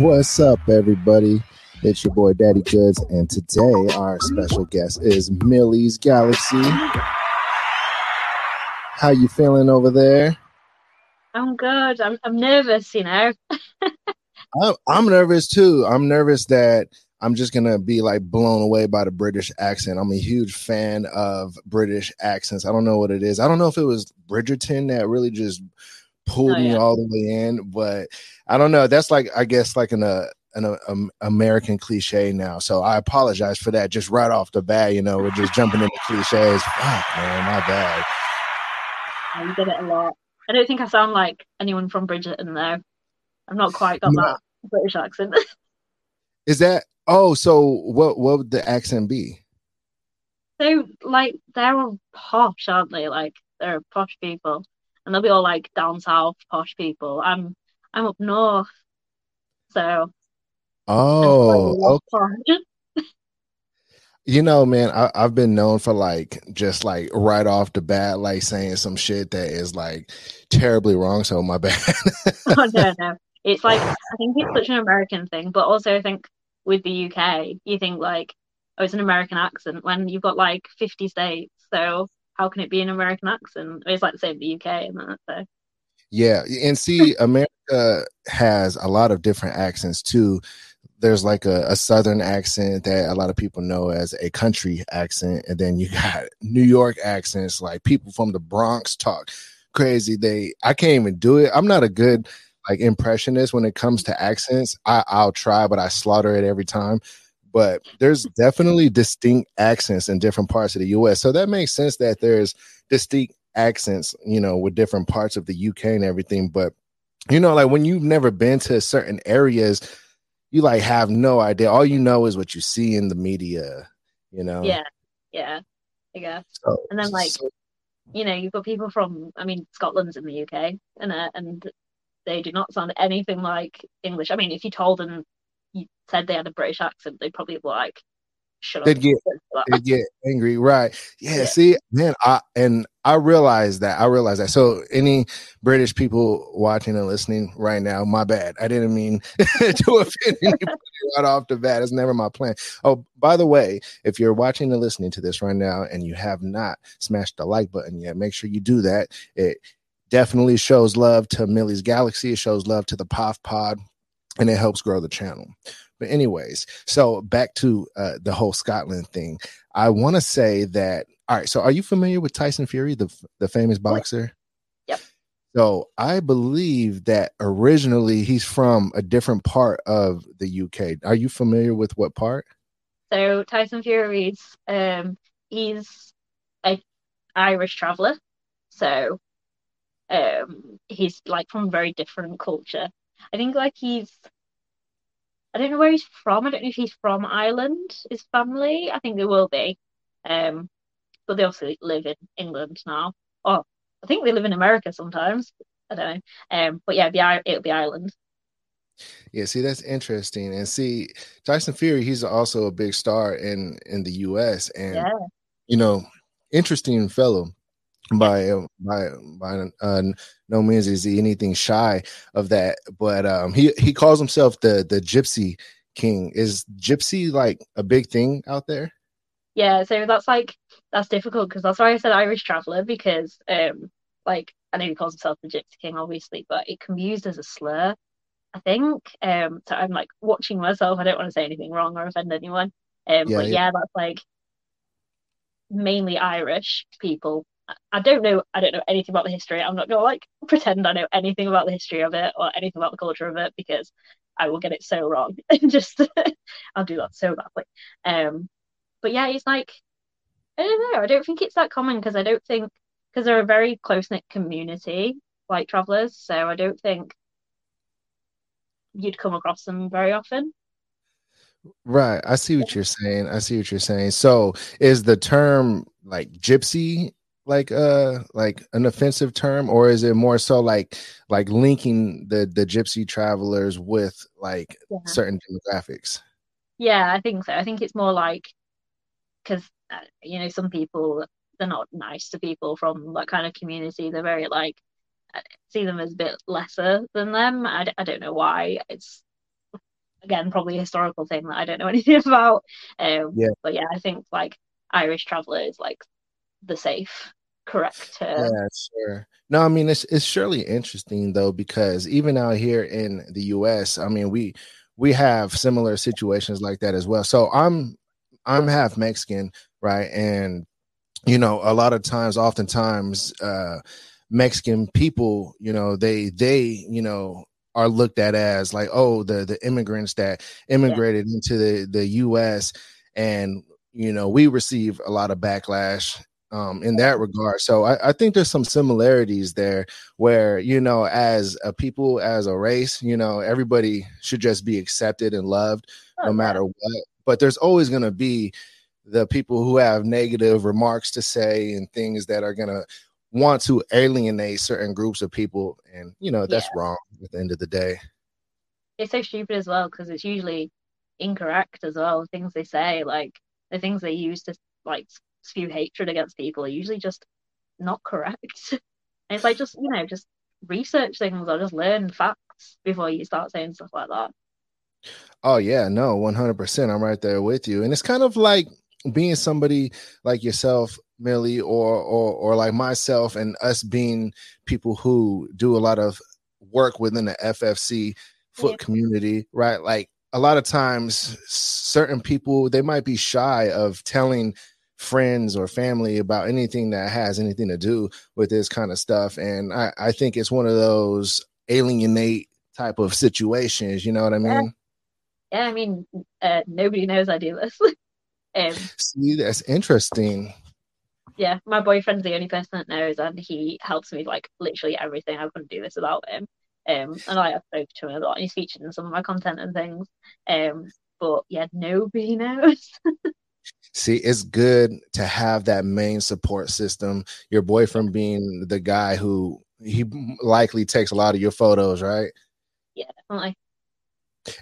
What's up, everybody? It's your boy Daddy Goodz, and today our special guest is Millie's Galaxy. How you feeling over there? I'm good. I'm I'm nervous, you know. I'm, I'm nervous too. I'm nervous that I'm just gonna be like blown away by the British accent. I'm a huge fan of British accents. I don't know what it is. I don't know if it was Bridgerton that really just pulled oh, yeah. me all the way in, but I don't know. That's like I guess like an uh, an uh, um, American cliche now. So I apologize for that. Just right off the bat, you know, we're just jumping into cliches. Fuck, man, my bad. You get it a lot. I don't think I sound like anyone from Bridgerton though. I've not quite got no. that British accent. Is that oh? So what? What would the accent be? So like they're all posh, aren't they? Like they're posh people, and they'll be all like down south posh people. I'm I'm up north, so. Oh, okay. You know, man, I, have been known for like just like right off the bat, like saying some shit that is like terribly wrong. So my bad. oh no, no, it's like I think it's such an American thing, but also I think with the UK, you think like, oh, it's an American accent when you've got like fifty states. So how can it be an American accent? It's like the same in the UK and that. So. Yeah, and see, America has a lot of different accents too. There's like a, a, southern accent that a lot of people know as a country accent, and then you got New York accents. Like people from the Bronx talk crazy. They I can't even do it. I'm not a good like impressionist when it comes to accents. I, I'll try, but I slaughter it every time. But there's definitely distinct accents in different parts of the U.S. So that makes sense that there's distinct accents, you know, with different parts of the UK and everything. But you know, like when you've never been to certain areas, you like have no idea. All you know is what you see in the media, you know. Yeah, yeah, I guess. So, and then like, so, you know, you've got people from, I mean, Scotland's in the UK, and uh, and they do not sound anything like English. I mean, if you told them you said they had a British accent, they'd probably like, shut they'd get they'd get angry, right? Yeah, yeah, See, man, I and I realize that. I realize that. So, any British people watching and listening right now, my bad. I didn't mean to offend anybody right off the bat. It's never my plan. Oh, by the way, if you're watching and listening to this right now and you have not smashed the like button yet, make sure you do that. It definitely shows love to Millie's Galaxy. It shows love to the POF Pod, and it helps grow the channel. But anyways, so back to uh, the whole Scotland thing. I want to say that. All right. So, are you familiar with Tyson Fury, the the famous boxer? Yep. So I believe that originally he's from a different part of the UK. Are you familiar with what part? So Tyson Fury's um he's a Irish traveller. So um he's like from a very different culture. I think like he's I don't know where he's from. I don't know if he's from Ireland, his family. I think they will be. Um, but they also live in England now. Oh, I think they live in America sometimes. I don't know. Um, but yeah, it'll be, it'll be Ireland. Yeah, see, that's interesting. And see, Tyson Fury, he's also a big star in in the U.S. and yeah. you know, interesting fellow by by by uh, no means is he anything shy of that but um he he calls himself the the gypsy king. Is gypsy like a big thing out there? Yeah so that's like that's difficult because that's why i said irish traveler because um like i know he calls himself the gypsy king obviously but it can be used as a slur i think. Um so i'm like watching myself. I don't want to say anything wrong or offend anyone. Um yeah, but yeah. yeah that's like mainly irish people I don't know. I don't know anything about the history. I'm not gonna like pretend I know anything about the history of it or anything about the culture of it because I will get it so wrong. Just I'll do that so badly. Um, but yeah, it's like I don't know. I don't think it's that common because I don't think because they're a very close knit community, like travelers. So I don't think you'd come across them very often. Right. I see what you're saying. I see what you're saying. So is the term like gypsy like uh like an offensive term or is it more so like like linking the the gypsy travelers with like yeah. certain demographics? Yeah, I think so. I think it's more like because uh, you know some people they're not nice to people from that kind of community. They're very like see them as a bit lesser than them. I, I don't know why. It's again probably a historical thing that I don't know anything about. Um, yeah. But yeah, I think like Irish travelers like the safe correct term. Yeah, sure. No, I mean it's it's surely interesting though because even out here in the U.S., I mean we we have similar situations like that as well. So I'm I'm half Mexican, right? And you know, a lot of times, oftentimes, uh, Mexican people, you know, they they you know are looked at as like oh the the immigrants that immigrated yeah. into the the US and you know we receive a lot of backlash um, in that regard. So I, I, think there's some similarities there where, you know, as a people, as a race, you know, everybody should just be accepted and loved oh, no matter what. But there's always going to be the people who have negative remarks to say and things that are going to want to alienate certain groups of people. And, you know, that's yeah. wrong at the end of the day. It's so stupid as well because it's usually incorrect as well. Things they say, like the things they use to like spew hatred against people are usually just not correct. and it's like just, you know, just research things or just learn facts before you start saying stuff like that. Oh yeah, no, 100%. I'm right there with you. And it's kind of like being somebody like yourself Millie or or or like myself and us being people who do a lot of work within the FFC foot yeah. community, right? Like a lot of times certain people they might be shy of telling friends or family about anything that has anything to do with this kind of stuff. And I, I think it's one of those alienate type of situations. You know what I mean? Yeah, yeah I mean, uh, nobody knows I do this. um, See, that's interesting. Yeah, my boyfriend's the only person that knows, and he helps me like literally everything. I couldn't do this without him. Um, and I have spoken to him a lot. And he's featured in some of my content and things. Um, but yeah, nobody knows. See, it's good to have that main support system. Your boyfriend being the guy who he likely takes a lot of your photos, right? Yeah, definitely.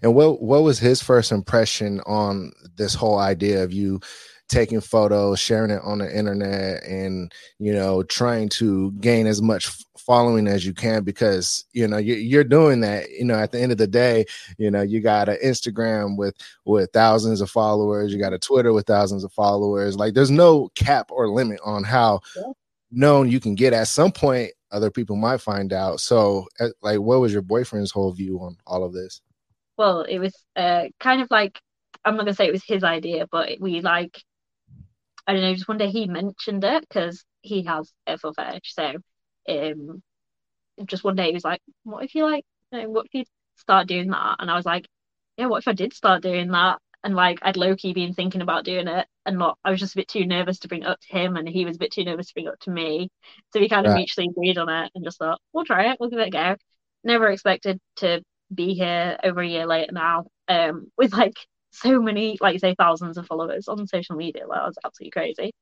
And what what was his first impression on this whole idea of you taking photos, sharing it on the internet, and you know trying to gain as much following as you can because you know you, are doing that you know at the end of the day you know you got an instagram with with thousands of followers you got a twitter with thousands of followers like there's no cap or limit on how yeah. known you can get at some point other people might find out so like what was your boyfriend's whole view on all of this well it was uh kind of like i'm not gonna say it was his idea but we like I don't know, just one day he mentioned it because he has a full fetish. So um, just one day he was like, "What if you like? You know, what if you start doing that?" And I was like, "Yeah, what if I did start doing that?" And like I'd low key been thinking about doing it, and not. I was just a bit too nervous to bring it up to him, and he was a bit too nervous to bring it up to me. So we kind of mutually agreed on it, and just thought, "We'll try it. We'll give it a go." Never expected to be here over a year later now, um, with like so many, like you say, thousands of followers on social media. Like, that was absolutely crazy.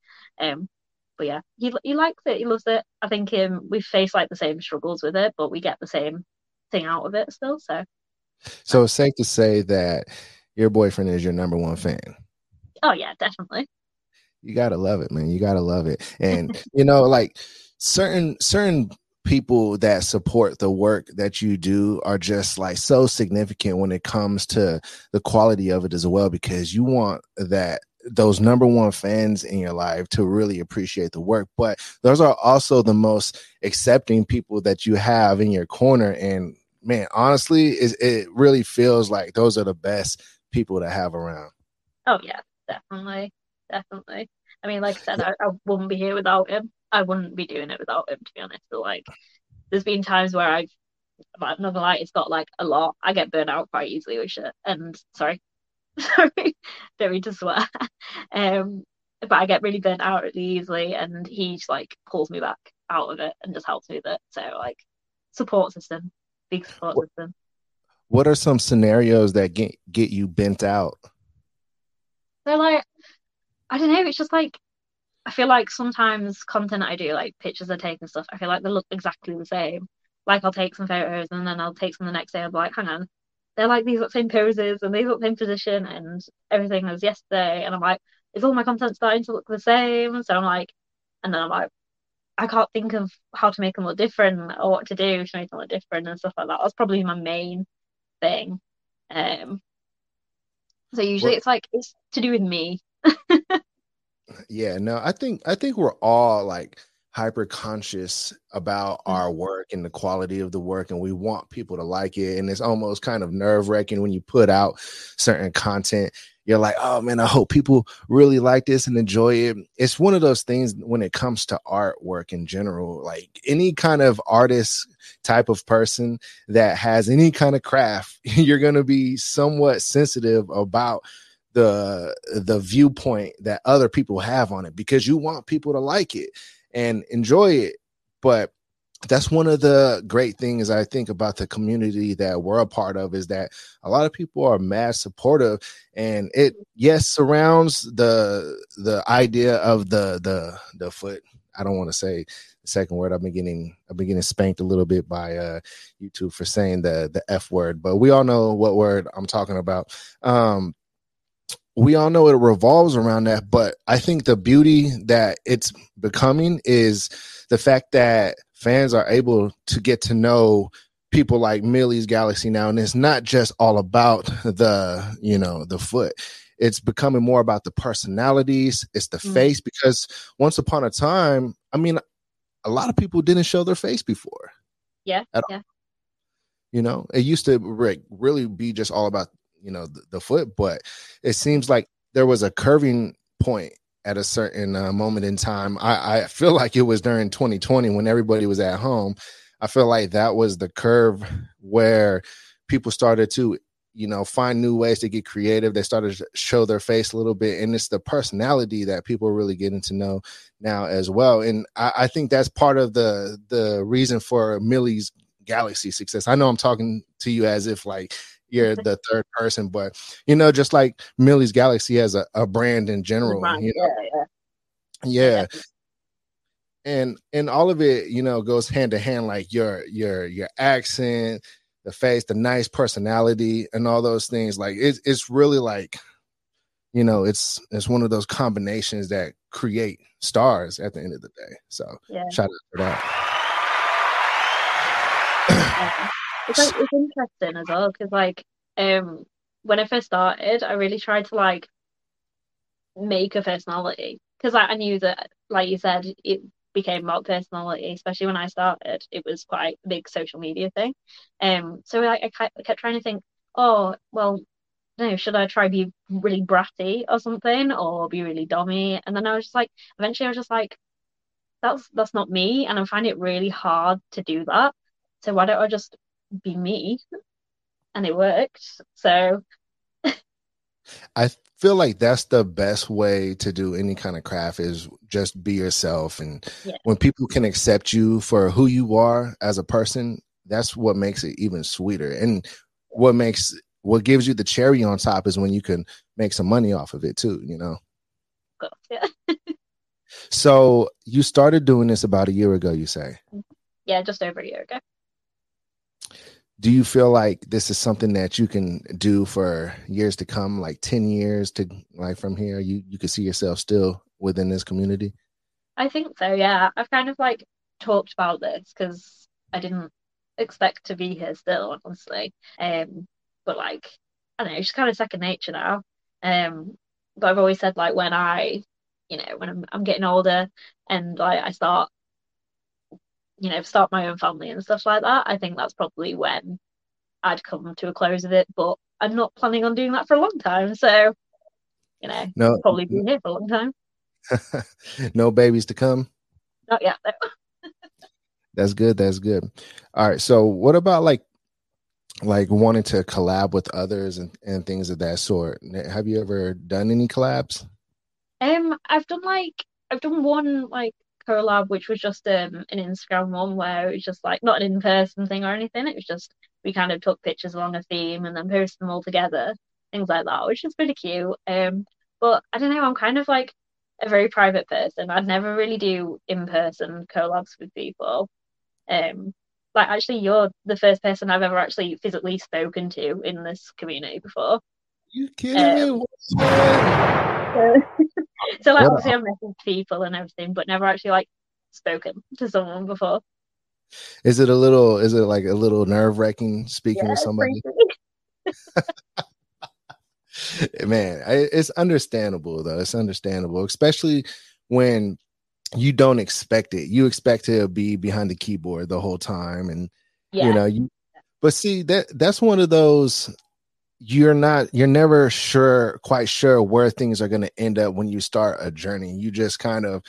Um, but yeah, he he likes it. He loves it. I think um, we face like the same struggles with it, but we get the same thing out of it still. So, so it's safe to say that your boyfriend is your number one fan. Oh yeah, definitely. You gotta love it, man. You gotta love it, and you know, like certain certain people that support the work that you do are just like so significant when it comes to the quality of it as well because you want that those number one fans in your life to really appreciate the work but those are also the most accepting people that you have in your corner and man honestly it, it really feels like those are the best people to have around oh yeah definitely definitely i mean like i said I, I wouldn't be here without him I wouldn't be doing it without him, to be honest. But like, there's been times where I've, I'm not gonna lie, it's got like a lot. I get burnt out quite easily with shit. And sorry, sorry, don't mean to swear. Um, but I get really burnt out really easily, and he just like pulls me back out of it and just helps me with it. So like support system, big support what, system. What are some scenarios that get get you bent out? They're like, I don't know. It's just like I feel like sometimes content I do, like pictures I take and stuff, I feel like they look exactly the same. Like I'll take some photos and then I'll take some the next day. I'll be like, hang on, they're like these same poses and these same position and everything as yesterday. And I'm like, is all my content starting to look the same? So I'm like, and then I'm like, I can't think of how to make them look different or what to do to make them look different and stuff like that. That's probably my main thing. Um, so usually it's like it's to do with me. yeah, no, I think I think we're all like hyper conscious about mm-hmm. our work and the quality of the work and we want people to like it and it's almost kind of nerve wracking when you put out certain content. You're like oh man i hope people really like this and enjoy it. It's one of those things when it comes to artwork in general like any kind of artist type of person that has any kind of craft you're going to be somewhat sensitive about the the viewpoint that other people have on it because you want people to like it and enjoy it. But that's one of the great things I think about the community that we're a part of is that a lot of people are mad supportive and it yes surrounds the the idea of the the the foot. I don't want to say the second word. I've been getting I've been getting spanked a little bit by uh YouTube for saying the the F word but we all know what word I'm talking about. Um we all know it revolves around that but i think the beauty that it's becoming is the fact that fans are able to get to know people like millie's galaxy now and it's not just all about the you know the foot. It's becoming more about the personalities. It's the mm. face because once upon a time i mean a lot of people didn't show their face before. Yeah yeah. You know it used to really be just all about you know the, the foot but it seems like there was a curving point at a certain uh, moment in time. I, I feel like it was during 2020 when everybody was at home. I feel like that was the curve where people started to you know find new ways to get creative. They started to show their face a little bit and it's the personality that people are really getting to know now as well. And I, I, think that's part of the the reason for millie's galaxy success. I know i'm talking to you as if like you're the third person. But you know, just like Millie's Galaxy has a, a brand in general. Brand, you know? yeah, yeah. yeah. And and all of it, you know, goes hand to hand, like your your your accent, the face, the nice personality, and all those things. Like it's it's really like, you know, it's it's one of those combinations that create stars at the end of the day. So yeah. shout out for that. It's like it's interesting as well because like um when I first started, I really tried to like make a personality because like, I knew that, like you said, it became about personality, especially when I started. It was quite a big social media thing. Um, so like I kept trying to think, oh, well, no, should I try be really bratty or something, or be really dommy? And then I was just like, eventually, I was just like, that's that's not me, and I find it really hard to do that. So why don't I just be me and it worked. So i feel like that's the best way to do any kind of craft is just be yourself. And yeah. when people can accept you for who you are as a person that's what makes it even sweeter. And what makes what gives you the cherry on top is when you can make some money off of it too you know? Yeah so you started doing this about a year ago you say? Yeah just over a year ago do you feel like this is something that you can do for years to come like 10 years to like from here you you can see yourself still within this community? I think so yeah. I've kind of like talked about this because i didn't expect to be here still honestly. Um but like i don't know it's kind of second nature now. Um but i've always said like when i you know when i'm, I'm getting older and like i start you know, start my own family and stuff like that, I think that's probably when I'd come to a close of it. But I'm not planning on doing that for a long time. So, you know, no, probably be here for a long time. no babies to come? Not yet. No. that's good. That's good. All right. So what about like like wanting to collab with others and, and things of that sort? Have you ever done any collabs? Um, I've done like I've done one like collab which was just um an Instagram one where it was just like not an in-person thing or anything. It was just we kind of took pictures along a theme and then posted them all together, things like that, which is pretty cute. Um, but I don't know, I'm kind of like a very private person. I'd never really do in-person collabs with people. Um, like actually, you're the first person I've ever actually physically spoken to in this community before. You kidding um, me? So, like obviously I've met people and everything, but never actually like spoken to someone before. Is it a little? Is it like a little nerve wracking speaking yeah, with somebody? Man, it's understandable though. It's understandable, especially when you don't expect it. You expect to be behind the keyboard the whole time, and yeah. you know you. But see that that's one of those you're not you're never sure quite sure where things are going to end up when you start a journey. You just kind of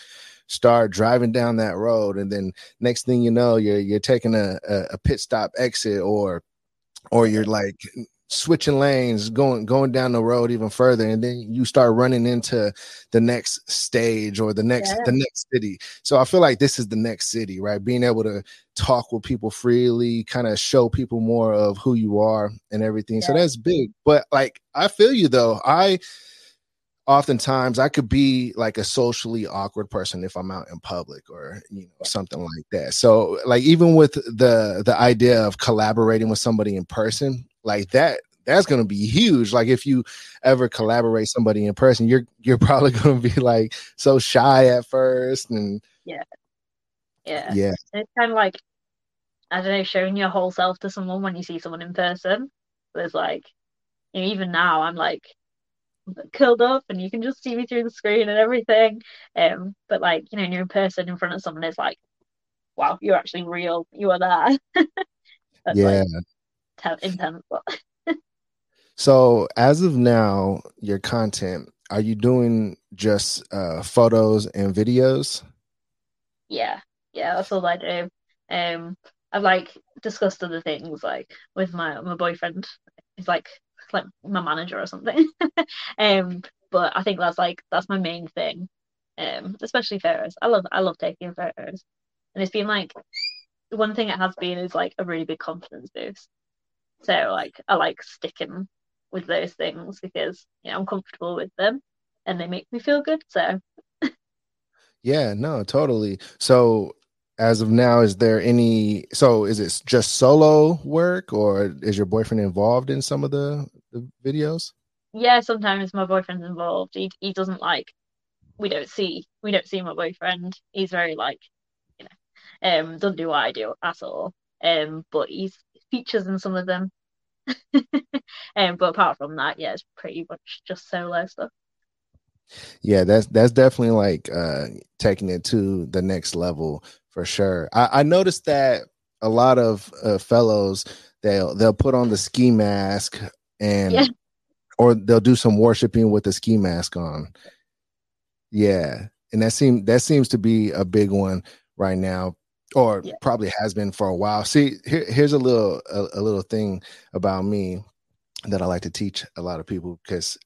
start driving down that road and then next thing you know you're you're taking a, a pit stop exit or or you're like switching lanes, going going down the road even further, and then you start running into the next stage or the next yeah. the next city. So I feel like this is the next city, right? Being able to talk with people freely, kind of show people more of who you are and everything. Yeah. So that's big. But like I feel you though. I oftentimes I could be like a socially awkward person if I'm out in public or you know something like that. So like even with the the idea of collaborating with somebody in person, like that that's going to be huge. Like if you ever collaborate somebody in person you're you're probably going to be like so shy at first and yeah. Yeah. Yeah. It's kind of like i don't know showing your whole self to someone when you see someone in person there's like you know, even now i'm like curled up and you can just see me through the screen and everything. Um but like you know you're in person in front of someone is like wow you're actually real. You are there. Yeah like, intense. so as of now, your content are you doing just uh, photos and videos? Yeah, yeah, that's all I do. Um, I've like discussed other things like with my my boyfriend. He's like like my manager or something. um, but I think that's like that's my main thing. Um, especially photos. I love I love taking photos, and it's been like one thing it has been is like a really big confidence boost. So like I like sticking with those things because you know I'm comfortable with them and they make me feel good. So yeah, no, totally. So as of now, is there any so is it just solo work or is your boyfriend involved in some of the, the videos? Yeah, sometimes my boyfriend's involved. He he doesn't like we don't see we don't see my boyfriend. He's very like, you know, um, doesn't do what I do at all. Um, but he's features in some of them. um, but apart from that, yeah, it's pretty much just solo stuff. Yeah, that's that's definitely like uh taking it to the next level for sure. I, I noticed that a lot of uh, fellows they'll they'll put on the ski mask and yeah. or they'll do some worshiping with the ski mask on. Yeah, and that seems that seems to be a big one right now or yeah. probably has been for a while. See, here, here's a little a, a, little thing about me that I like to teach a lot of people because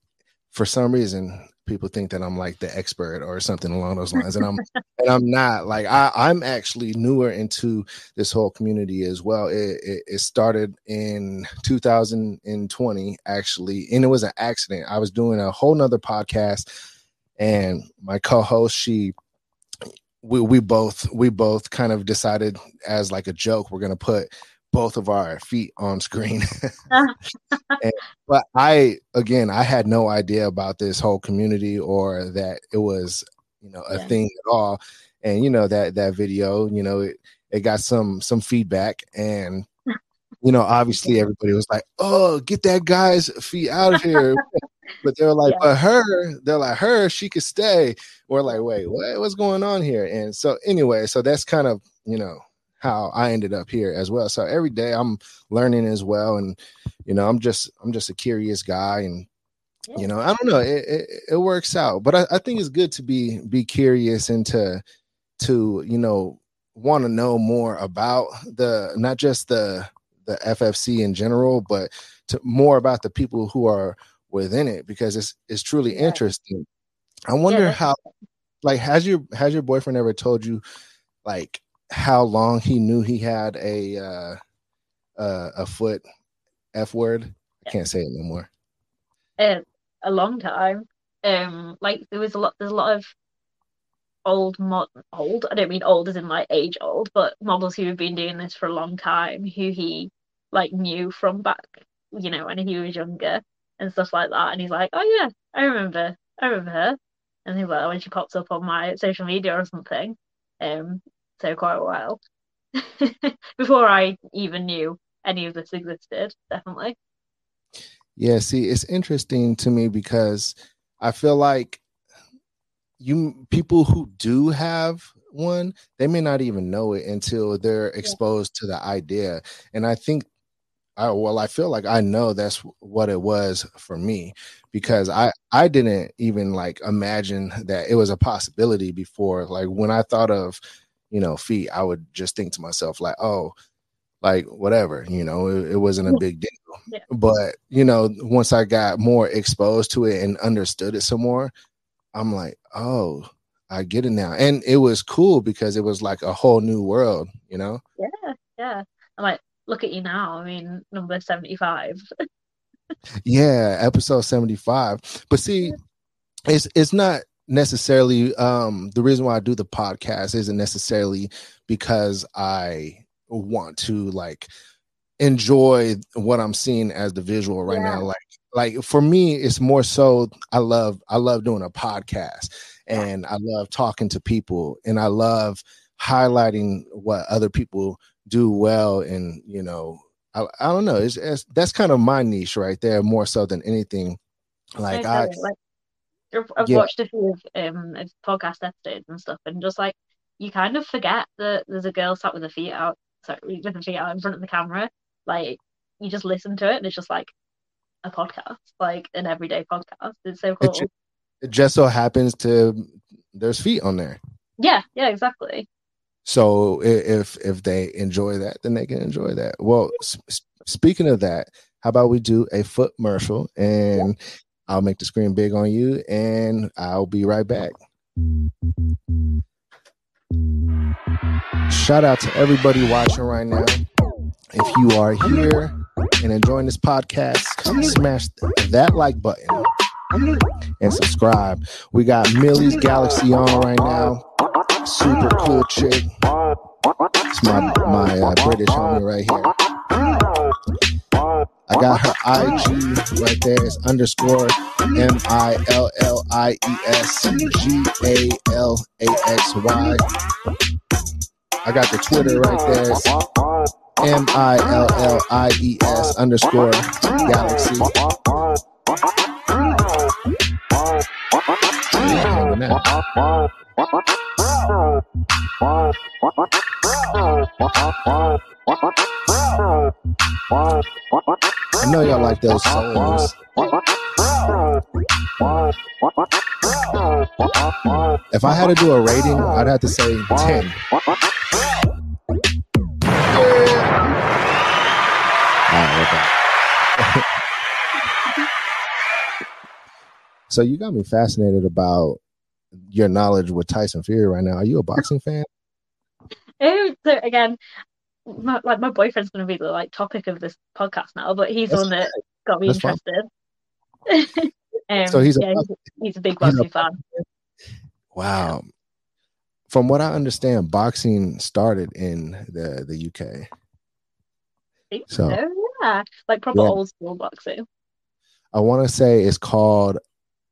for some reason people think that I'm like the expert or something along those lines, and I'm and I'm not. Like I, I'm actually newer into this whole community as well. It, it, it started in 2020 actually, and it was an accident. I was doing a whole nother podcast, and my co-host she we we both we both kind of decided as like a joke we're gonna put both of our feet on screen. and, but I again I had no idea about this whole community or that it was you know a yeah. thing at all. And you know that that video, you know, it it got some some feedback and you know obviously everybody was like, "Oh, get that guy's feet out of here." but they're like, yeah. but her, they're like, her, she could stay. We're like, wait, what, what's going on here? And so, anyway, so that's kind of, you know, how I ended up here as well. So every day I'm learning as well. And, you know, I'm just, I'm just a curious guy. And, yeah. you know, I don't know, it, it, it works out, but I, I think it's good to be, be curious and to, to, you know, want to know more about the, not just the, the FFC in general, but to more about the people who are within it because it's it's truly yeah. interesting. I wonder Yeah, how like has your has your boyfriend ever told you like how long he knew he had a uh uh, a foot F word? I can't say it no more. uh, a long time. Um, like there was a lot. There's a lot of old mod old. I don't mean old as in like age old, but models who have been doing this for a long time, who he like knew from back, you know, when he was younger and stuff like that. And he's like, oh yeah, I remember, I remember her. And he's like, when she pops up on my social media or something. Um, so quite a while before I even knew any of this existed. Definitely. Yeah, see, it's interesting to me because I feel like you people who do have one, they may not even know it until they're exposed to the idea. And I think I well, I feel like I know that's what it was for me because I I didn't even like imagine that it was a possibility before. Like when I thought of, you know, feet, I would just think to myself like, oh, like whatever, you know, it, it wasn't a big deal. Yeah. But you know, once I got more exposed to it and understood it some more, I'm like, oh, I get it now. And it was cool because it was like a whole new world, you know? Yeah, yeah. I'm like, look at you now. I mean, number 75. Yeah, episode 75. But see, it's it's not necessarily um the reason why I do the podcast isn't necessarily because I want to like enjoy what I'm seeing as the visual right Yeah. now. Like like for me, it's more so I love I love doing a podcast and I love talking to people and I love highlighting what other people do well and you know I, I don't know it's, it's that's kind of my niche right there more so than anything like I. Like, I've Yeah. watched a few of um of podcast episodes and stuff, and just like you kind of forget that there's a girl sat with her feet out, sorry, with her feet out in front of the camera. Like you just listen to it, and it's just like a podcast, like an everyday podcast. It's so It cool. ju- it just so happens to there's feet on there Yeah, yeah, exactly. So if if they enjoy that then they can enjoy that. Well s- s- speaking of that how about we do a foot commercial and i'll make the screen big on you and i'll be right back. Shout out to everybody watching right now. If you are here and enjoying this podcast smash that like button and subscribe. We got millie's galaxy on right now super cool chick it's my my uh, British homie right here. I got her IG right there. It's underscore M I L L I E S G A L A X Y. I got the Twitter right there. M I L L I E S underscore Galaxy. Yeah. I know y'all like those songs. If I had to do a rating, I'd have to say 10. All right, we're so you got me fascinated about your knowledge with Tyson Fury right now. Are you a boxing fan? Oh, so again, my, like my boyfriend's going to be the like topic of this podcast now, but he's the That's one that got me That's interested. um, So he's a yeah, box- he's, he's a big he's a boxing fan. Wow. From what I understand, boxing started in the the UK. think So- so, yeah, like proper Yeah. old school boxing. I want to say it's called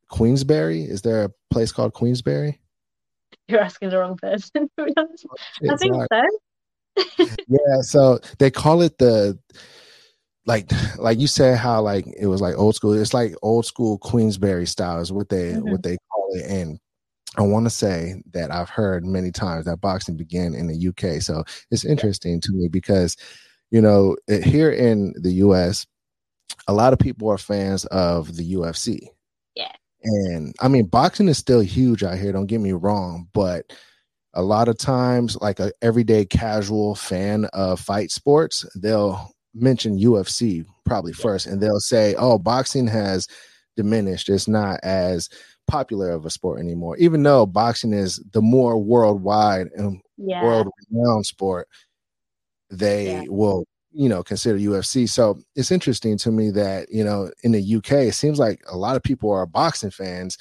Queensberry. Is there a place called Queensberry? You're asking the wrong person. to be honest. I think not- so. yeah so they call it the like like you said how like it was like old school it's like old school queensberry style is what they Mhm. what they call it and i want to say that i've heard many times that boxing began in the uk so it's interesting to me because you know here in the us a lot of people are fans of the ufc. And i mean boxing is still huge out here don't get me wrong but a lot of times like a everyday casual fan of fight sports they'll mention ufc probably first and they'll say oh boxing has diminished it's not as popular of a sport anymore. Even though boxing is the more worldwide and Yeah. world renowned sport, they Yeah. will you know consider UFC. So it's interesting to me that you know in the UK it seems like a lot of people are boxing fans,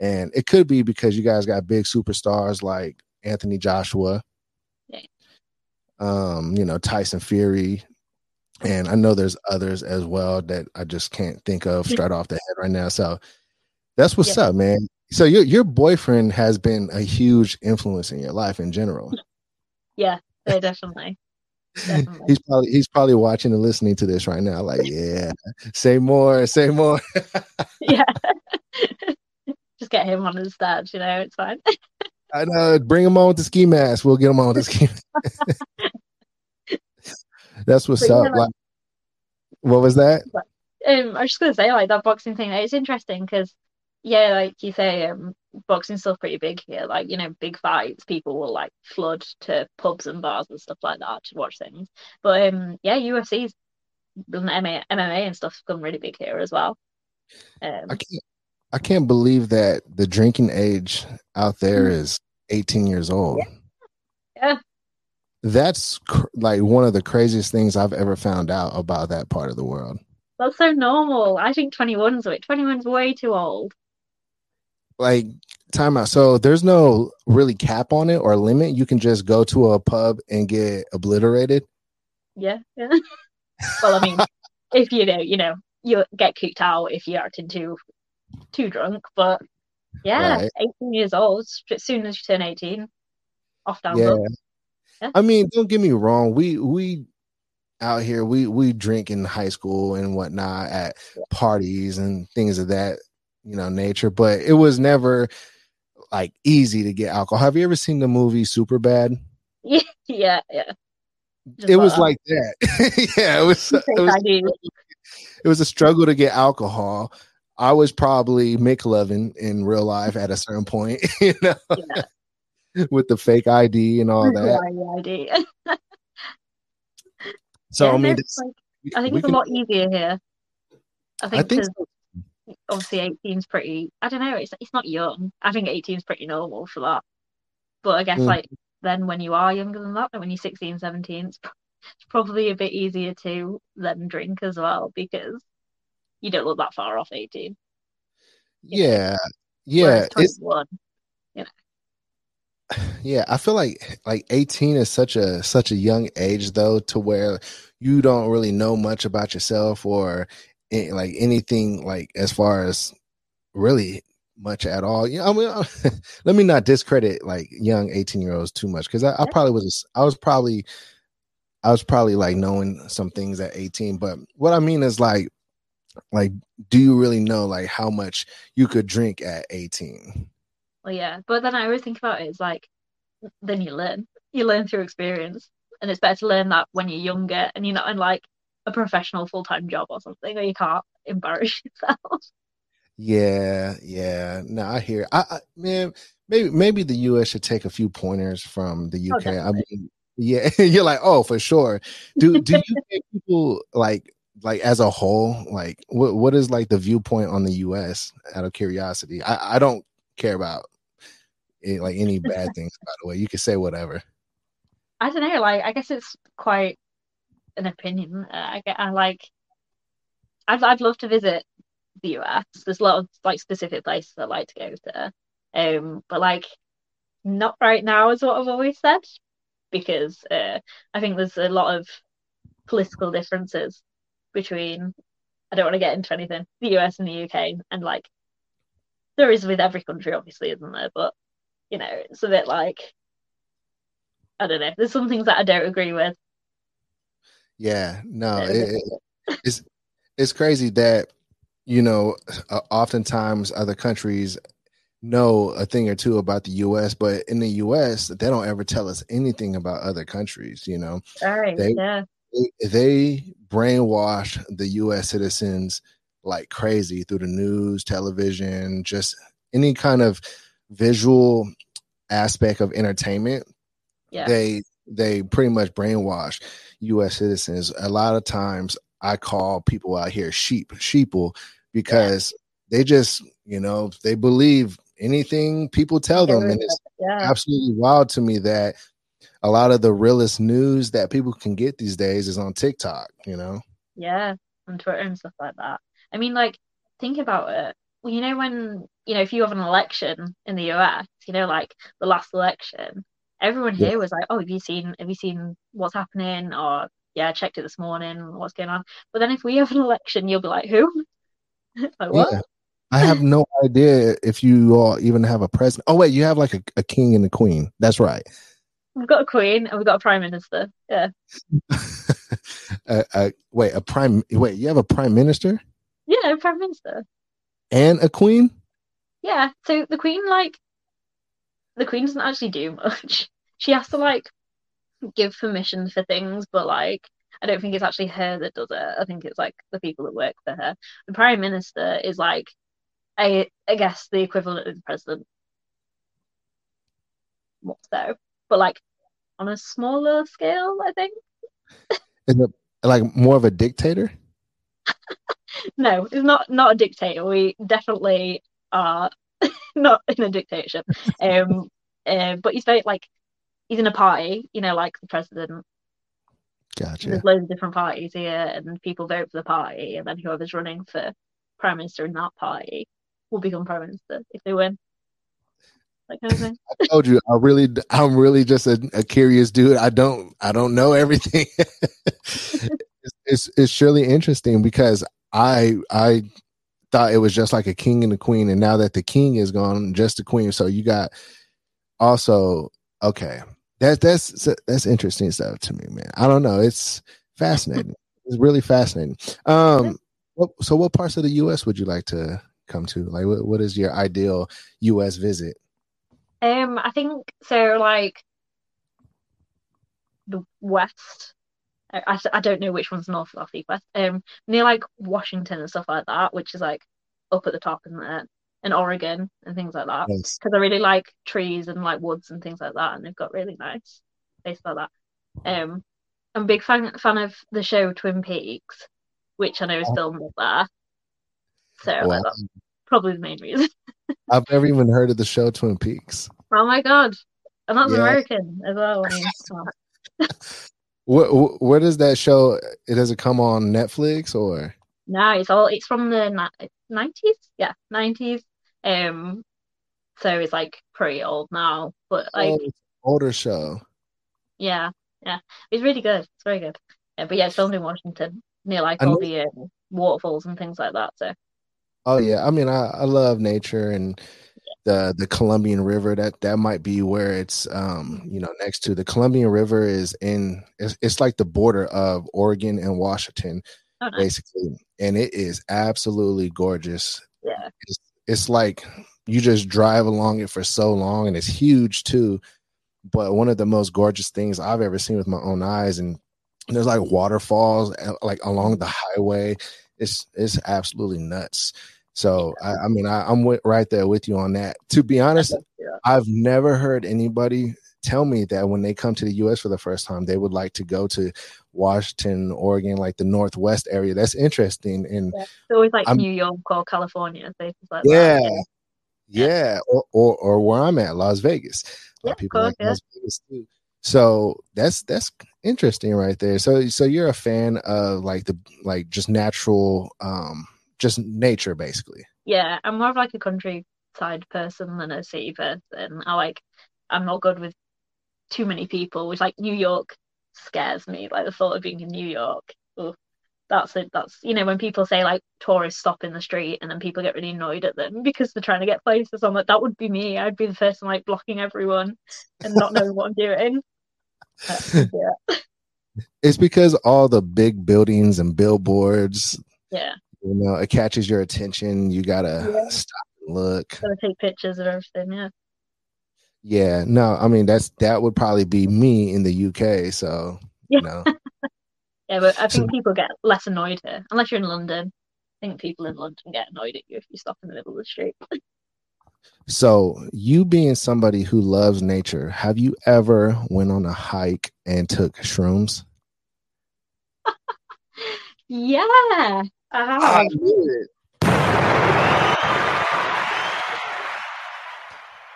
and it could be because you guys got big superstars like Anthony Joshua, Yeah. um, you know Tyson Fury, and I know there's others as well that I just can't think of straight off the head right now. So that's what's Yeah. up, man. So your your boyfriend has been a huge influence in your life in general. Yeah, yeah, definitely. Definitely. he's probably he's probably watching and listening to this right now. Like, yeah, say more, say more. yeah. Just get him on his dad, you know, it's fine. I know. Bring him on with the ski mask. We'll get him on with the ski. That's what's But up. Like, what was that? Um, I was just gonna say like that boxing thing. It's interesting because yeah, like you say, um, boxing's still pretty big here. Like you know, big fights, people will like flood to pubs and bars and stuff like that to watch things. But um, yeah, UFC's MMA, MMA and stuff's become really big here as well. Um, I can't. I can't believe that the drinking age out there Mhm. is 18 years old. Yeah. That's cr- like one of the craziest things I've ever found out about that part of the world. that's so normal. I think 21's way 21's way too old. Like time out. So there's no really cap on it or limit. You can just go to a pub and get obliterated. Yeah, yeah. Well, I mean, if you know, you know, you get kicked out if you're acting too too drunk. But yeah, Right. 18 years old, as soon as you turn 18, off down Yeah. Yeah. I mean, don't get me wrong. We we out here we we drink in high school and whatnot at parties and things of that you know nature, but it was never like easy to get alcohol. Have you ever seen the movie Superbad? Yeah, yeah. Just It was like that. yeah, it was. It was it was a struggle to get alcohol. I was probably McLovin in real life at a certain point, you know, Yeah. with the fake ID and all that. ID. So Yeah, I mean, like, I think it's a lot easier here. I think I think so. Obviously 18's pretty. I don't know. It's it's not young. I think 18's pretty normal for that. But I guess Mm. like then when you are younger than that, when you're 16, 17, it's, it's probably a bit easier to then drink as well because you don't look that far off 18. yeah, yeah, Whereas it's 21, yeah. I feel like like eighteen is such a such a young age though, to where you don't really know much about yourself or like anything like as far as really much at all. Yeah, I mean, let me not discredit like young 18 year olds too much because I, I probably was I was probably I was probably like knowing some things at 18. But what I mean is like like do you really know like how much you could drink at 18? well, yeah. But then I always think about it as like, then you learn. You learn through experience. And it's better to learn that when you're younger and you're not in like a professional full time job or something, or you can't embarrass yourself. Yeah, yeah. No, I hear. I, I man, maybe maybe the US should take a few pointers from the Oh, UK. I mean, yeah, you're like, oh, for sure. Do do you think people like like as a whole, like what what is like the viewpoint on the US out of curiosity? I, I don't care about it, like any bad things, by the way. You can say whatever. I don't know, like I guess it's quite an opinion. Uh, I get, I like, I'd I'd love to visit the US. There's a lot of like specific places I'd like to go to, um, but like not right now is what I've always said because uh, I think there's a lot of political differences between. I don't want to get into anything, the US and the UK, and like there is with every country, obviously, isn't there? But you know, it's a bit like I don't know. There's some things that I don't agree with. Yeah, no, it, it- it's it's crazy that you know uh, oftentimes other countries know a thing or two about the US, but in the US they don't ever tell us anything about other countries. You know, Right, They- yeah. they, they brainwash the US citizens like crazy through the news, television, just any kind of visual aspect of entertainment Yeah. they they pretty much brainwash U.S. citizens. A lot of times, I call people out here sheep, sheeple, because they just you know, they believe anything people tell them. And it's yeah. absolutely wild to me that a lot of the realest news that people can get these days is on TikTok, you know? Yeah, on Twitter and stuff like that. I mean, like, think about it. Well, you know, when, you know, if you have an election in the US, you know, like the last election, everyone here yeah. was like, "Oh, have you seen? Have you seen what's happening?" Or yeah, I checked it this morning. What's going on? But then if we have an election, you'll be like, "Who?" like what? Yeah. I have no idea if you all even have a president. Oh wait, you have like a, a king and a queen. That's right. We've got a queen and we've got a prime minister. Yeah. uh, uh, wait, a prime. Wait, you have a prime minister? Yeah, a prime minister. And a queen. Yeah. So the queen, like, the queen doesn't actually do much. She has to like give permission for things, but like I don't think it's actually her that does it. I think it's like the people that work for her. The prime minister is like, I I guess the equivalent of the president. More so, but like on a smaller scale, I think. Is it like more of a dictator? no, it's not not a dictator. We definitely are not in a dictatorship. Um, uh, but he's very like he's in a party, you know, like the president. Gotcha. There's loads of different parties here, and people vote for the party, and then whoever's running for prime minister in that party will become prime minister if they win. That kind of thing. I told you, I really, I'm really just a, a curious dude. I don't, I don't know everything. it's, it's, it's surely interesting because I, I thought it was just like a king and a queen, and now that the king is gone, just the queen. So you got also okay. That that's that's interesting stuff to me, man. I don't know. It's fascinating. it's really fascinating. Um, so what parts of the U.S. would you like to come to? Like, what, what is your ideal U.S. visit? Um, I think so. Like the West. I, I, don't know which one's north, south, east, west. Um, near like Washington and stuff like that, which is like up at the top, isn't it? And Oregon and things like that. Because yes. I really like trees and like woods and things like that, and they've got really nice places like that. Um, I'm a big fan fan of the show Twin Peaks, which I know is filmed there. So like, that's probably the main reason. I've never even heard of the show Twin Peaks. Oh my god, and that's yeah. American as well. Where, where does that show? It does it come on Netflix or? No, it's all it's from the nineties. Yeah, nineties. Um, so it's like pretty old now, but oh, like oh, older show. Yeah, yeah, it's really good. It's very good. Yeah, but yeah, it's filmed in Washington near like all the uh, waterfalls and things like that. So. Oh yeah, I mean, I I love nature and the the Columbian River. That that might be where it's um you know next to the Columbian River is in it's, it's like the border of Oregon and Washington, oh, nice. basically, and it is absolutely gorgeous. Yeah, it's, it's like you just drive along it for so long, and it's huge too. But one of the most gorgeous things I've ever seen with my own eyes, and there's like waterfalls uh, like along the highway. It's it's absolutely nuts. So I, I mean, I, am right there with you on that. To be honest, yeah. I've never heard anybody tell me that when they come to the U.S. for the first time, they would like to go to Washington, Oregon, like the Northwest area. That's interesting. And yeah. it's always like I'm, New York or California, like yeah, yeah, or, or, or where I'm at, Las Vegas. Yeah, people course, like. Las Vegas too. So that's that's interesting right there. So so you're a fan of like the like just natural um just nature basically. Yeah, I'm more of like a countryside person than a city person. I like I'm not good with too many people, which like New York scares me. Like the thought of being in New York. Ugh, that's it. That's you know when people say like tourists stop in the street and then people get really annoyed at them because they're trying to get places. I'm like that would be me. I'd be the person like blocking everyone and not knowing what I'm doing. Uh, yeah. It's because all the big buildings and billboards. Yeah you know it catches your attention. You gotta yeah. stop and look. Gotta take pictures of everything yeah. Yeah no i mean that's that would probably be me in the uk so yeah. you know. Yeah but i think so, people get less annoyed here. Unless you're in london. I think people in london get annoyed at you if you stop in the middle of the street. So you being somebody who loves nature have you ever went on a hike and took shrooms? Yeah I knew it.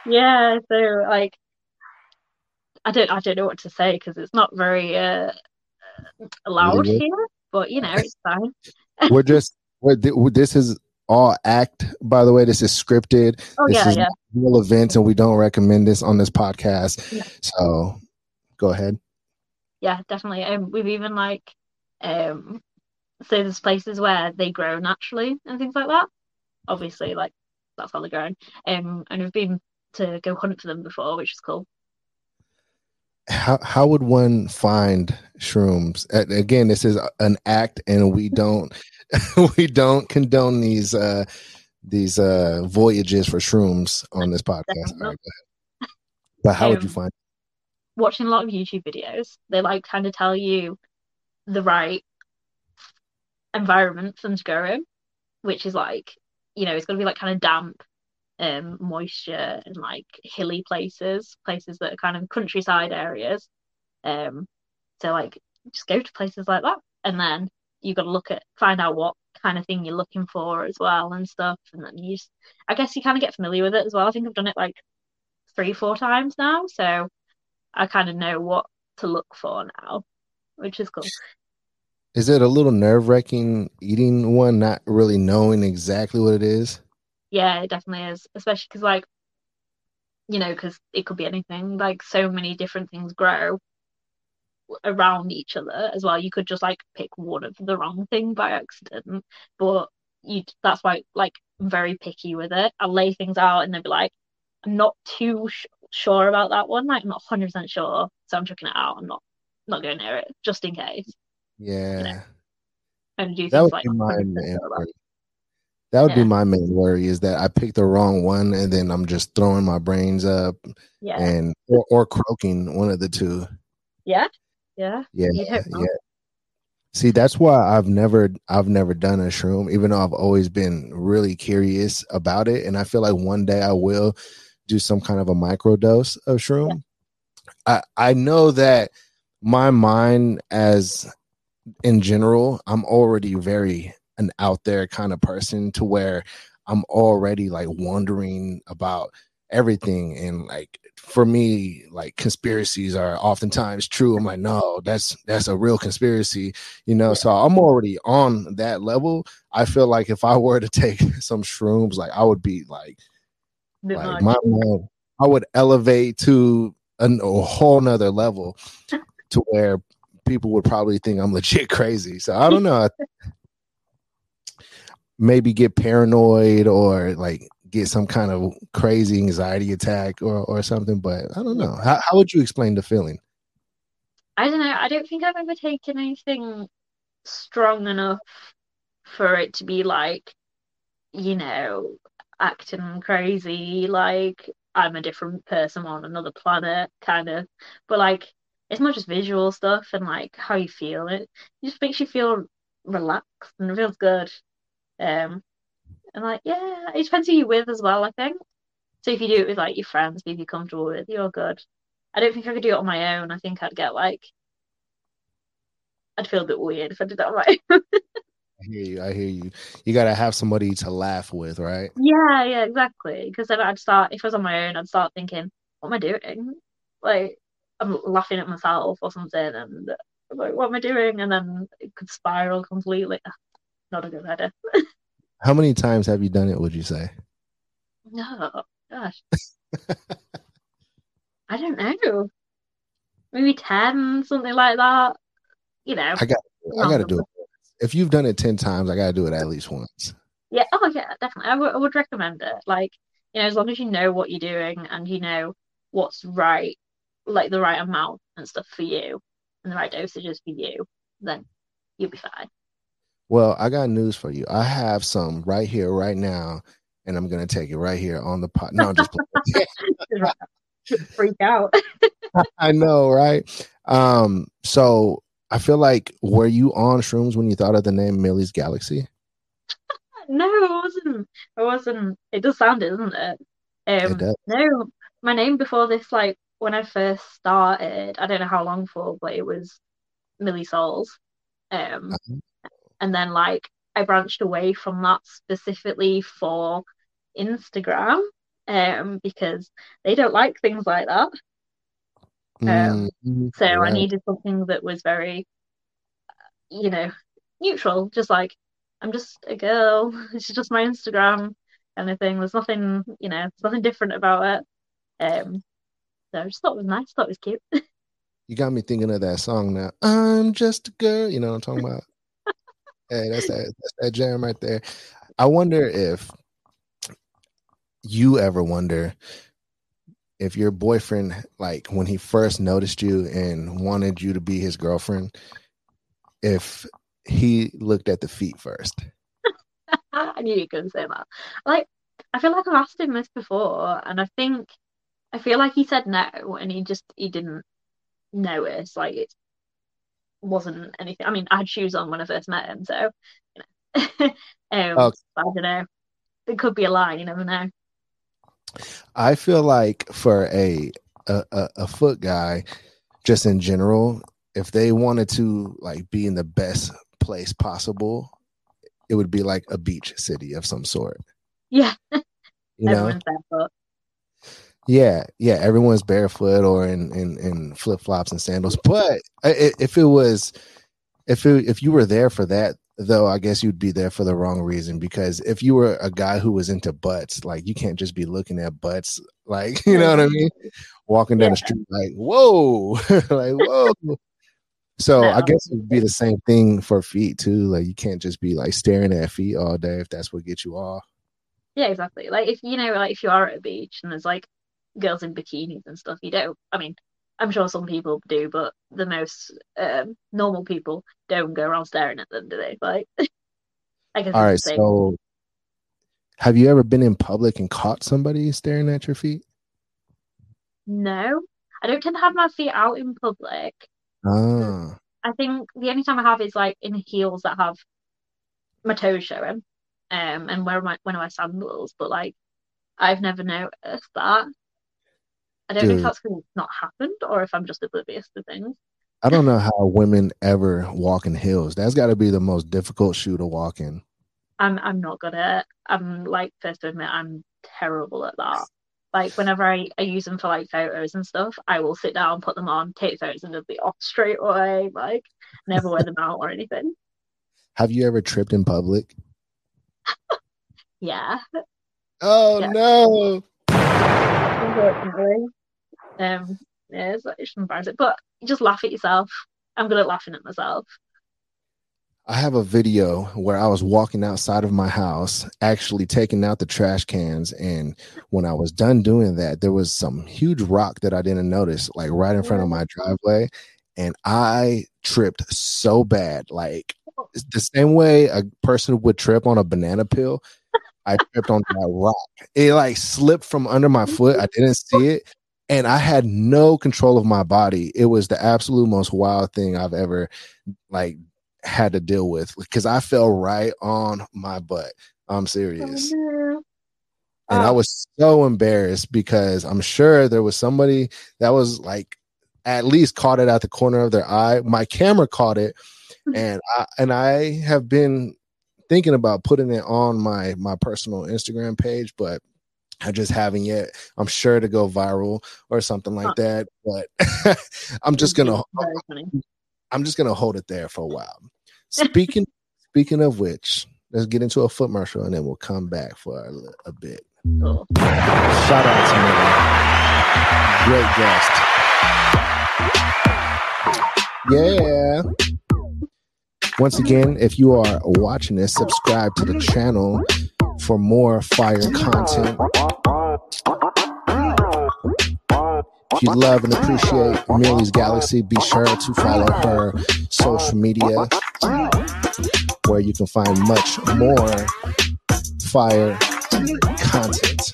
Yeah, so like I don't I don't know what to say because it's not very uh, loud Legal. here, but you know it's fine. We're just we're, this is all act. By the way, this is scripted. Oh this yeah, is yeah, real events, and we don't recommend this on this podcast. Yeah. So, go ahead. yeah, definitely. Um, we've even like um, so there's places where they grow naturally and things like that. Obviously, like that's how they're grown. Um, and we've been to go hunt for them before, which is cool. How how would one find shrooms? Again, this is an act, and we don't we don't condone these uh these uh voyages for shrooms on this podcast. Right. But how would you Um, find? Watching a lot of YouTube videos, they like kind of tell you the right environment for them to grow in, which is like, you know, it's going to be like kind of damp, um, moisture and like hilly places, places that are kind of countryside areas. Um, so like just go to places like that, and then you've got to look at find out what kind of thing you're looking for as well and stuff, and then you just, I guess you kind of get familiar with it as well. I think I've done it like three, four times now, so I kind of know what to look for now, which is cool. Is it a little nerve wracking eating one, not really knowing exactly what it is? Yeah, it definitely is, especially because like you know, because it could be anything. Like so many different things grow around each other as well. You could just like pick one of the wrong thing by accident, but you that's why like I'm very picky with it. I'll lay things out and they'll be like, I'm not too sh- sure about that one. Like I'm not 100% sure, so I'm checking it out. I'm not not going near it just in case. Yeah, And do that would like be my main worry. That would be my main worry is that I picked the wrong one and then I'm just throwing my brains up yeah, and or, or croaking one of the two. yeah, yeah. Yeah, not. yeah. See, that's why I've never I've never done a shroom, even though I've always been really curious about it. And I feel like one day I will do some kind of a micro dose of shroom. I, I know that my mind as in general, I'm already very an out there kind of person to where I'm already like wondering about everything. And like for me like conspiracies are oftentimes true. I'm like no that's that's a real conspiracy you know? Yeah. so i'm already on that level. I feel like if i were to take some shrooms like i would be like like my mind i would elevate to an, a whole nother level to where people would probably think i'm legit crazy so i don't know maybe get paranoid or like get some kind of crazy anxiety attack or, or something but i don't know how, how would you explain the feeling I don't know. I don't think I've ever taken anything strong enough for it to be like, you know, acting crazy, like I'm a different person on another planet, kind of. But like, it's not just visual stuff and like how you feel. It, it just makes you feel relaxed and it feels good. Um, and like, yeah, it depends who you're with as well, I think. So if you do it with like your friends, people you're comfortable with, you're good. I don't think I could do it on my own. I think I'd get like, I'd feel a bit weird if I did that on my own. i hear you i hear you you gotta have somebody to laugh with right Yeah, yeah, exactly. Because then I'd start, if I was on my own, I'd start thinking, what am I doing? Like, I'm laughing at myself or something, and I'm like, what am I doing? And then it could spiral completely. Not a good idea. how many times have you done it would you say No, gosh, I don't know. Maybe 10, something like that. You know, i got, I got to do it if you've done it 10 times i gotta do it at least once Yeah, oh yeah, definitely. I would I would recommend it. Like, you know, as long as you know what you're doing and you know what's right, like the right amount and stuff for you and the right dosages for you, then you'll be fine. well i got news for you i have some right here right now and i'm gonna take it right here on the pot no I'm just. Freak out. I know, right? Um, so I feel like were you on shrooms when you thought of the name Millie's Galaxy? No, it wasn't. It wasn't. It does sound it, doesn't it? It Um, does. no, my name before this, like when I first started, I don't know how long for, but it was Millie Souls. Um, and then like I branched away from that specifically for Instagram. um, because they don't like things like that. Um, Mm, so I needed something that was very, you know, neutral, just like I'm just a girl. It's just my Instagram kind of thing. There's nothing, you know, there's nothing different about it. Um, so I just thought it was nice, thought it was cute. You got me thinking of that song now. I'm just a girl. You know what I'm talking about? hey, that's that, that's that jam right there. I wonder if you ever wonder if your boyfriend, like when he first noticed you and wanted you to be his girlfriend, if he looked at the feet first. I knew you were going to say that. Like, I feel like I've asked him this before, and I think I feel like he said no, and he just he didn't notice. Like it wasn't anything. I mean, I had shoes on when I first met him, so you know. um, Okay. I don't know. It could be a lie. You never know. I feel like for a a, a, a foot guy, just in general, if they wanted to like be in the best place possible, it would be like a beach city of some sort. Yeah, You know? Yeah, yeah. Everyone's barefoot or in in, in flip flops and sandals. But if it was, if it, if you were there for that, though, I guess you'd be there for the wrong reason. Because if you were a guy who was into butts, like you can't just be looking at butts, like you know what I mean, walking down the street, like whoa, like whoa. So I guess it'd be the same thing for feet too. Like you can't just be like staring at feet all day if that's what gets you off. Yeah, exactly. Like if you know, like if you are at a beach and there's like girls in bikinis and stuff, you don't. I mean, I'm sure some people do, but the most um, normal people don't go around staring at them, do they? Like, I guess All right, it's the same. so have you ever been in public and caught somebody staring at your feet? No, I don't tend to have my feet out in public. Ah, I think the only time I have is like in heels that have my toes showing, um, and wear my when I wear sandals. But like, I've never noticed that. I don't know if that's because it's not happened or if I'm just oblivious to things. I don't know how women ever walk in heels. That's got to be the most difficult shoe to walk in. I'm I'm not good at it. I'm like first to admit I'm terrible at that. Like whenever I, I use them for like photos and stuff, I will sit down, put them on, take photos, and they'll be off straight away. Like never wear them out or anything. Have you ever tripped in public? Yeah, Oh Yeah. no! Unfortunately. Um, yeah, it's, it's embarrassing, but you just laugh at yourself. I'm good at laughing at myself. I have a video where I was walking outside of my house, actually taking out the trash cans. And when I was done doing that, there was some huge rock that I didn't notice, like right in front of my driveway. And I tripped so bad. Like the same way a person would trip on a banana peel. I tripped on that rock. It like slipped from under my foot. I didn't see it. And I had no control of my body. It was the absolute most wild thing I've ever like had to deal with because I fell right on my butt. I'm serious. Oh. And I was so embarrassed because I'm sure there was somebody that was like at least caught it at the corner of their eye. My camera caught it and I and I have been thinking about putting it on my my personal Instagram page, but I just haven't yet. I'm sure to go viral or something like Huh. that, but I'm just gonna I'm just gonna hold it there for a while. Speaking speaking of which, let's get into a foot commercial and then we'll come back for a, a bit. Cool. Shout out to Millie. Great guest. Yeah. Once again, if you are watching this, subscribe to the channel for more fire content. If you love and appreciate Millie's Galaxy, be sure to follow her social media where you can find much more fire content.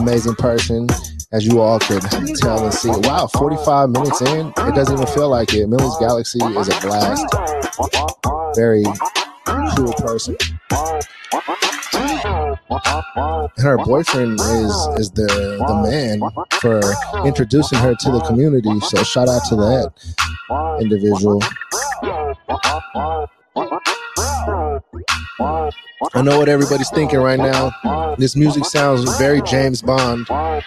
Amazing person, as you all could tell and see. Wow, 45 minutes in, it doesn't even feel like it. Millie's Galaxy is a blast. Very cool person. And her boyfriend is is the the man for introducing her to the community. So shout out to that individual. I know what everybody's thinking right now. This music sounds very James Bond. And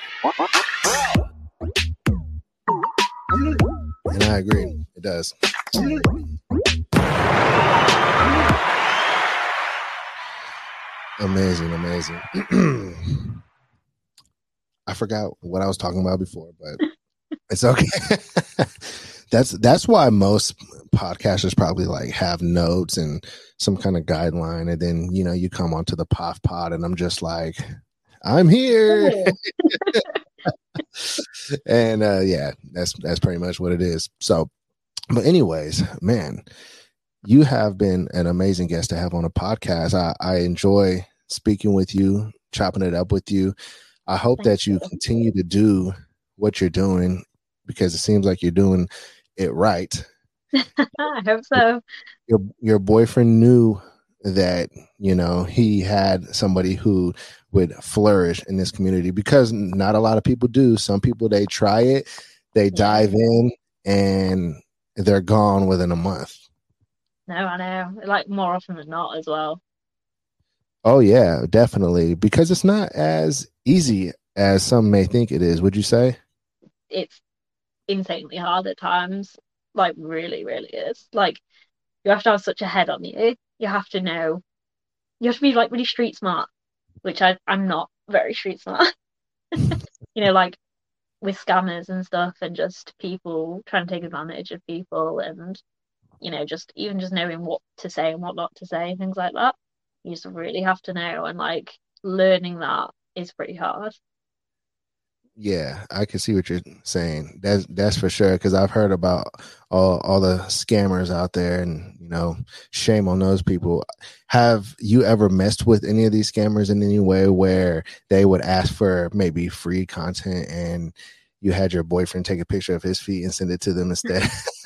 I agree. It does. Amazing, amazing. I forgot what I was talking about before, but it's okay. that's that's why most podcasters probably like have notes and some kind of guideline, and then you know you come onto the POF pod, and I'm just like, I'm here. and uh yeah, that's that's pretty much what it is. So, but anyways, man, you have been an amazing guest to have on a podcast. I, I enjoy speaking with you, chopping it up with you. I hope Thank that you, you continue to do what you're doing because it seems like you're doing it right. I hope so. Your your boyfriend knew that you know he had somebody who would flourish in this community because not a lot of people do. Some people they try it, they yeah. dive in, and they're gone within a month. No, I know. Like more often than not, as well. Oh yeah, definitely. Because it's not as easy as some may think it is. Would you say? It's insanely hard at times. Like really, really is. Like you have to have such a head on you. You have to know. You have to be like really street smart, which I I'm not very street smart. you know, like with scammers and stuff, and just people trying to take advantage of people, and you know, just even just knowing what to say and what not to say, things like that. You just really have to know, and like learning that is pretty hard. Yeah, I can see what you're saying. That's that's for sure. Because I've heard about all all the scammers out there, and you know, shame on those people. Have you ever messed with any of these scammers in any way where they would ask for maybe free content and you had your boyfriend take a picture of his feet and send it to them instead?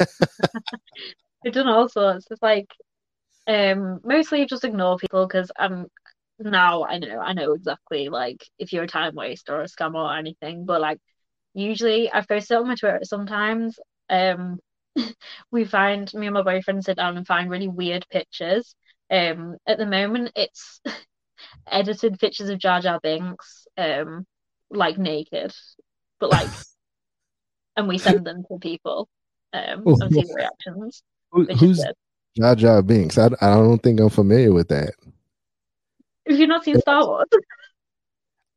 I've done all sorts. It's like um mostly just ignore people because I'm now I know I know exactly like if you're a time waster or a scammer or anything, but like usually I post it on my Twitter sometimes. Um we find me and my boyfriend sit down and find really weird pictures. Um at the moment it's edited pictures of Jar Jar Binks, um, like naked. But like and we send them to people um and see the reactions. Who, who's Jar Jar Binks? I, I don't think I'm familiar with that. Have you've not seen Star Wars?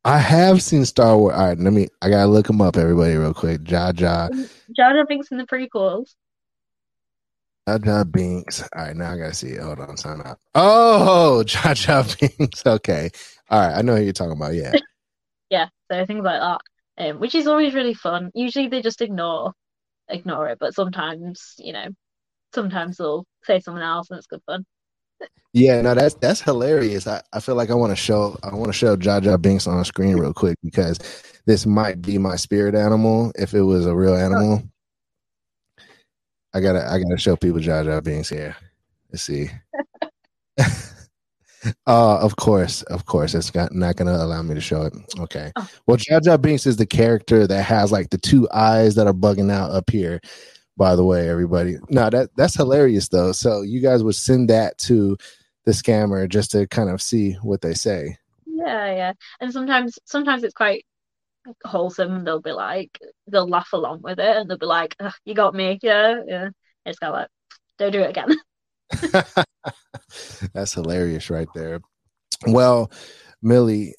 I have seen Star Wars. All right, let me. I gotta look them up, everybody, real quick. Jar Jar. Jar Jar Binks in the prequels. Jar Jar Binks. All right, now I gotta see it. Hold on, sign up. Oh, Jar Jar Binks. Okay. All right, I know who you're talking about. Yeah. yeah. So things like that, um, which is always really fun. Usually they just ignore, ignore it, but sometimes you know, sometimes they'll say something else, and it's good fun. Yeah, no, that's that's hilarious. I, I feel like I want to show I want to show Jar Binks on screen real quick because this might be my spirit animal if it was a real animal. I gotta I gotta show people Jar Binks here. Let's see. uh of course, of course. It's got, not gonna allow me to show it. Okay. Oh. Well, Jar Binks is the character that has like the two eyes that are bugging out up here by the way, everybody. No, that that's hilarious though. So you guys would send that to the scammer just to kind of see what they say. Yeah, yeah. And sometimes sometimes it's quite wholesome. They'll be like they'll laugh along with it and they'll be like, You got me, yeah, yeah. It's kind of like, don't do it again. that's hilarious right there. Well, Millie,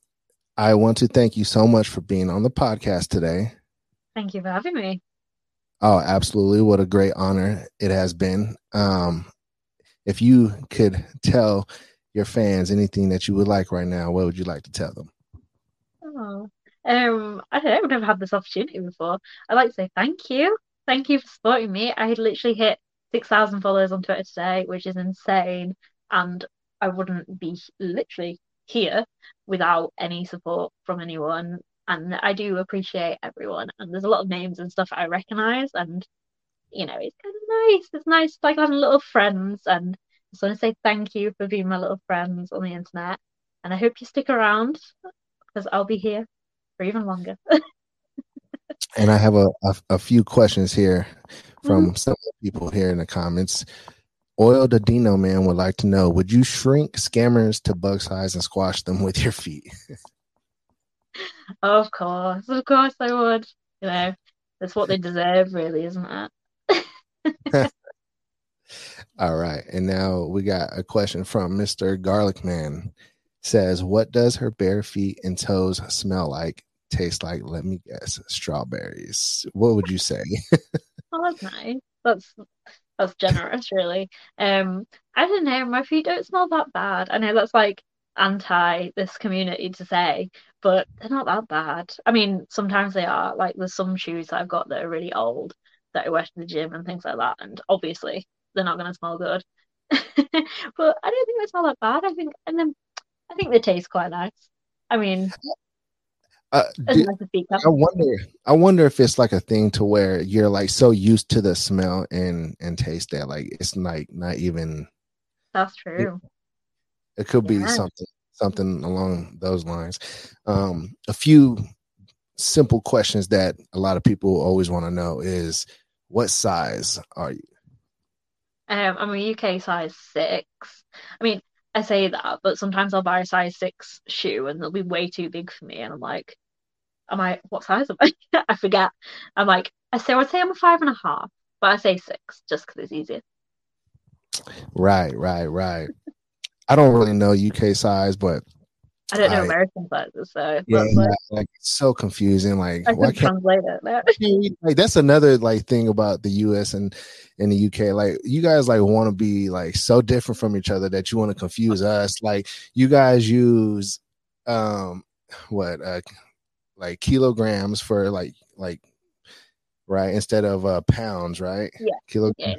I want to thank you so much for being on the podcast today. Thank you for having me. Oh, absolutely. What a great honor it has been. Um, if you could tell your fans anything that you would like right now, what would you like to tell them? Oh, um, I don't know. I've never had this opportunity before. I'd like to say thank you. Thank you for supporting me. I had literally hit 6,000 followers on Twitter today, which is insane. And I wouldn't be literally here without any support from anyone and I do appreciate everyone. And there's a lot of names and stuff I recognize, and you know, it's kind of nice. It's nice like having little friends, and I just want to say thank you for being my little friends on the internet. And I hope you stick around because I'll be here for even longer. and I have a, a, a few questions here from mm-hmm. some people here in the comments. Oil the Dino Man would like to know: Would you shrink scammers to bug size and squash them with your feet? of course, of course, I would. You know, that's what they deserve, really, isn't it? All right, and now we got a question from Mister Garlic Man. Says, "What does her bare feet and toes smell like? Taste like? Let me guess, strawberries. What would you say?" oh, that's nice. That's that's generous, really. Um, I don't know. My feet don't smell that bad. I know that's like anti this community to say, but they're not that bad. I mean, sometimes they are. Like there's some shoes that I've got that are really old that I wear to the gym and things like that, and obviously they're not going to smell good. but I don't think they smell that bad. I think, and then I think they taste quite nice. I mean, uh, do, I wonder. I wonder if it's like a thing to where you're like so used to the smell and and taste that like it's like not even. That's true. It, it could be something something along those lines. Um, a few simple questions that a lot of people always want to know is what size are you? Um, I'm a UK size six. I mean, I say that, but sometimes I'll buy a size six shoe and they'll be way too big for me, and I'm like, am I what size am I? I forget. I'm like, I say I would say I'm a five and a half, but I say six just because it's easier. Right, right, right. I don't really know UK size, but I don't know I, American sizes, so yeah, like, like it's so confusing. Like, I why can't translate it? like that's another like thing about the US and in the UK. Like, you guys like want to be like so different from each other that you want to confuse us. Like, you guys use um what uh like kilograms for like like right instead of uh pounds, right? Yeah. Kilograms. Yeah.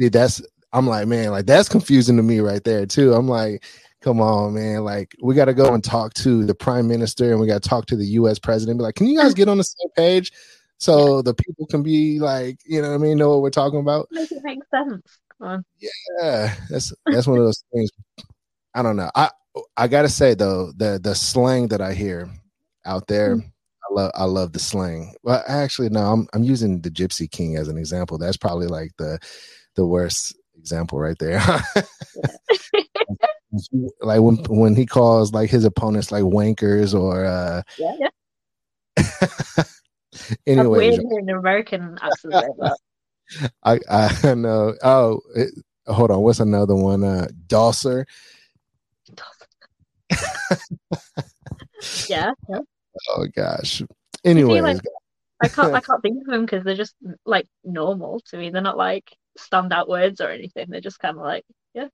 See, that's I'm like, man, like that's confusing to me right there too. I'm like, come on, man. Like, we got to go and talk to the prime minister and we got to talk to the US president. Be like, can you guys get on the same page so the people can be like, you know what I mean, know what we're talking about? Make it make sense. Come on. Yeah, that's that's one of those things. I don't know. I I gotta say though, the the slang that I hear out there, mm-hmm. I love I love the slang. Well, actually, no, I'm I'm using the Gypsy King as an example. That's probably like the the worst example right there. like when when he calls like his opponents like wankers or uh yeah, anyway an American accent I I know. Oh, it, hold on. What's another one? Uh Dosser. yeah, yeah. Oh gosh. Anyway, like, I can't I can't think of them because they're just like normal to me. They're not like standout words or anything. They're just kind of like yeah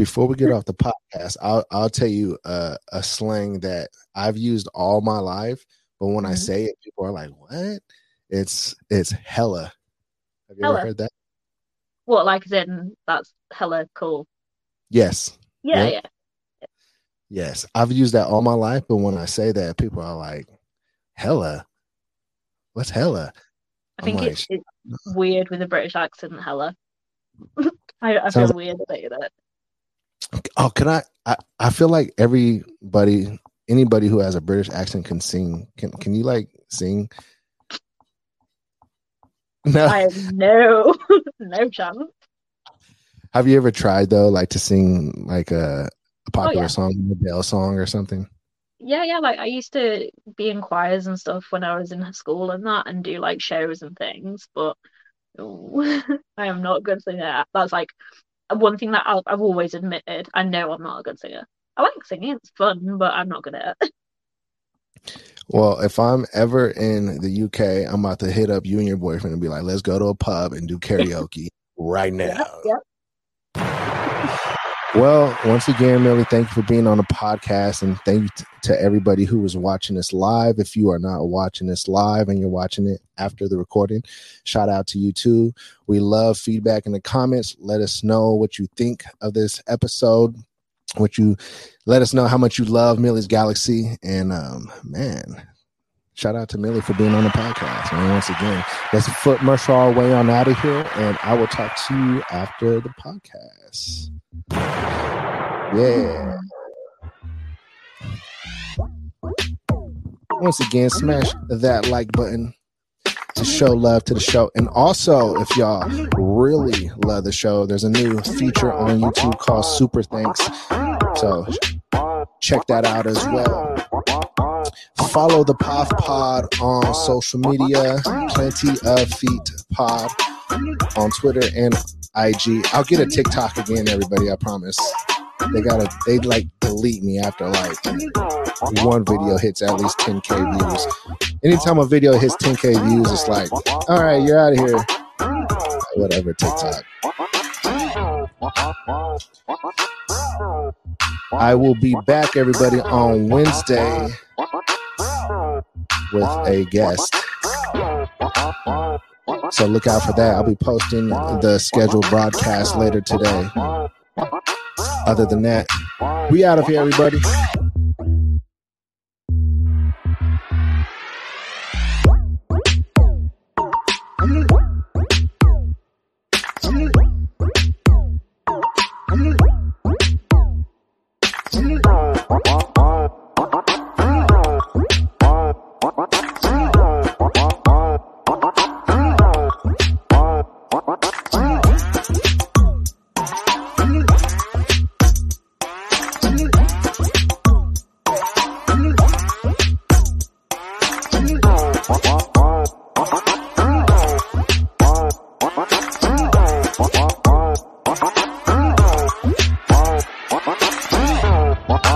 before we get off the podcast, I'll I'll tell you uh, a slang that I've used all my life, but when mm-hmm. I say it, people are like, "What?" It's it's hella. Have you hella. ever heard that? What, like then that's hella cool. Yes. Yeah, yep. yeah. Yes, I've used that all my life, but when I say that, people are like, "Hella, what's hella?" I think it's, it's, weird with a British accent. Hella, I, I feel weird saying it. Oh, can I, I? I feel like everybody, anybody who has a British accent can sing. Can Can you like sing? No, I have no, no chance. Have you ever tried though, like to sing like a, a oh, popular oh, yeah. song, Adele song or something? Yeah, yeah. Like I used to be in choirs and stuff when I was in school and that, and do like shows and things. But oh, I am not good singer. That's like one thing that i have always admitted. I know I'm not a good singer. I like singing; it's fun, but I'm not good at it. Well, if I'm ever in the UK, I'm about to hit up you and your boyfriend and be like, "Let's go to a pub and do karaoke right now." Yep, yep. Well, once again, Millie, thank you for being on the podcast, and thank you t- to everybody who was watching this live. If you are not watching this live and you're watching it after the recording, shout out to you too. We love feedback in the comments. Let us know what you think of this episode. What you let us know how much you love Millie's Galaxy, and um, man, shout out to Millie for being on the podcast. And once again, let's foot our way on out of here, and I will talk to you after the podcast. Yeah. Once again, smash that like button. to show love to the show. And also, if y'all really love the show, there's a new feature on YouTube called Super Thanks. So check that out as well. Follow the POF Pod on social media. Plenty of Feet Pod on Twitter and IG. I'll get a TikTok again, everybody. I promise. They gotta they like delete me after like one video hits at least 10k views. Anytime a video hits 10k views, it's like, all right, you're out of here. Whatever, TikTok. I will be back, everybody, on Wednesday with a guest. So look out for that. I'll be posting the scheduled broadcast later today. Other than that, we out of here, everybody.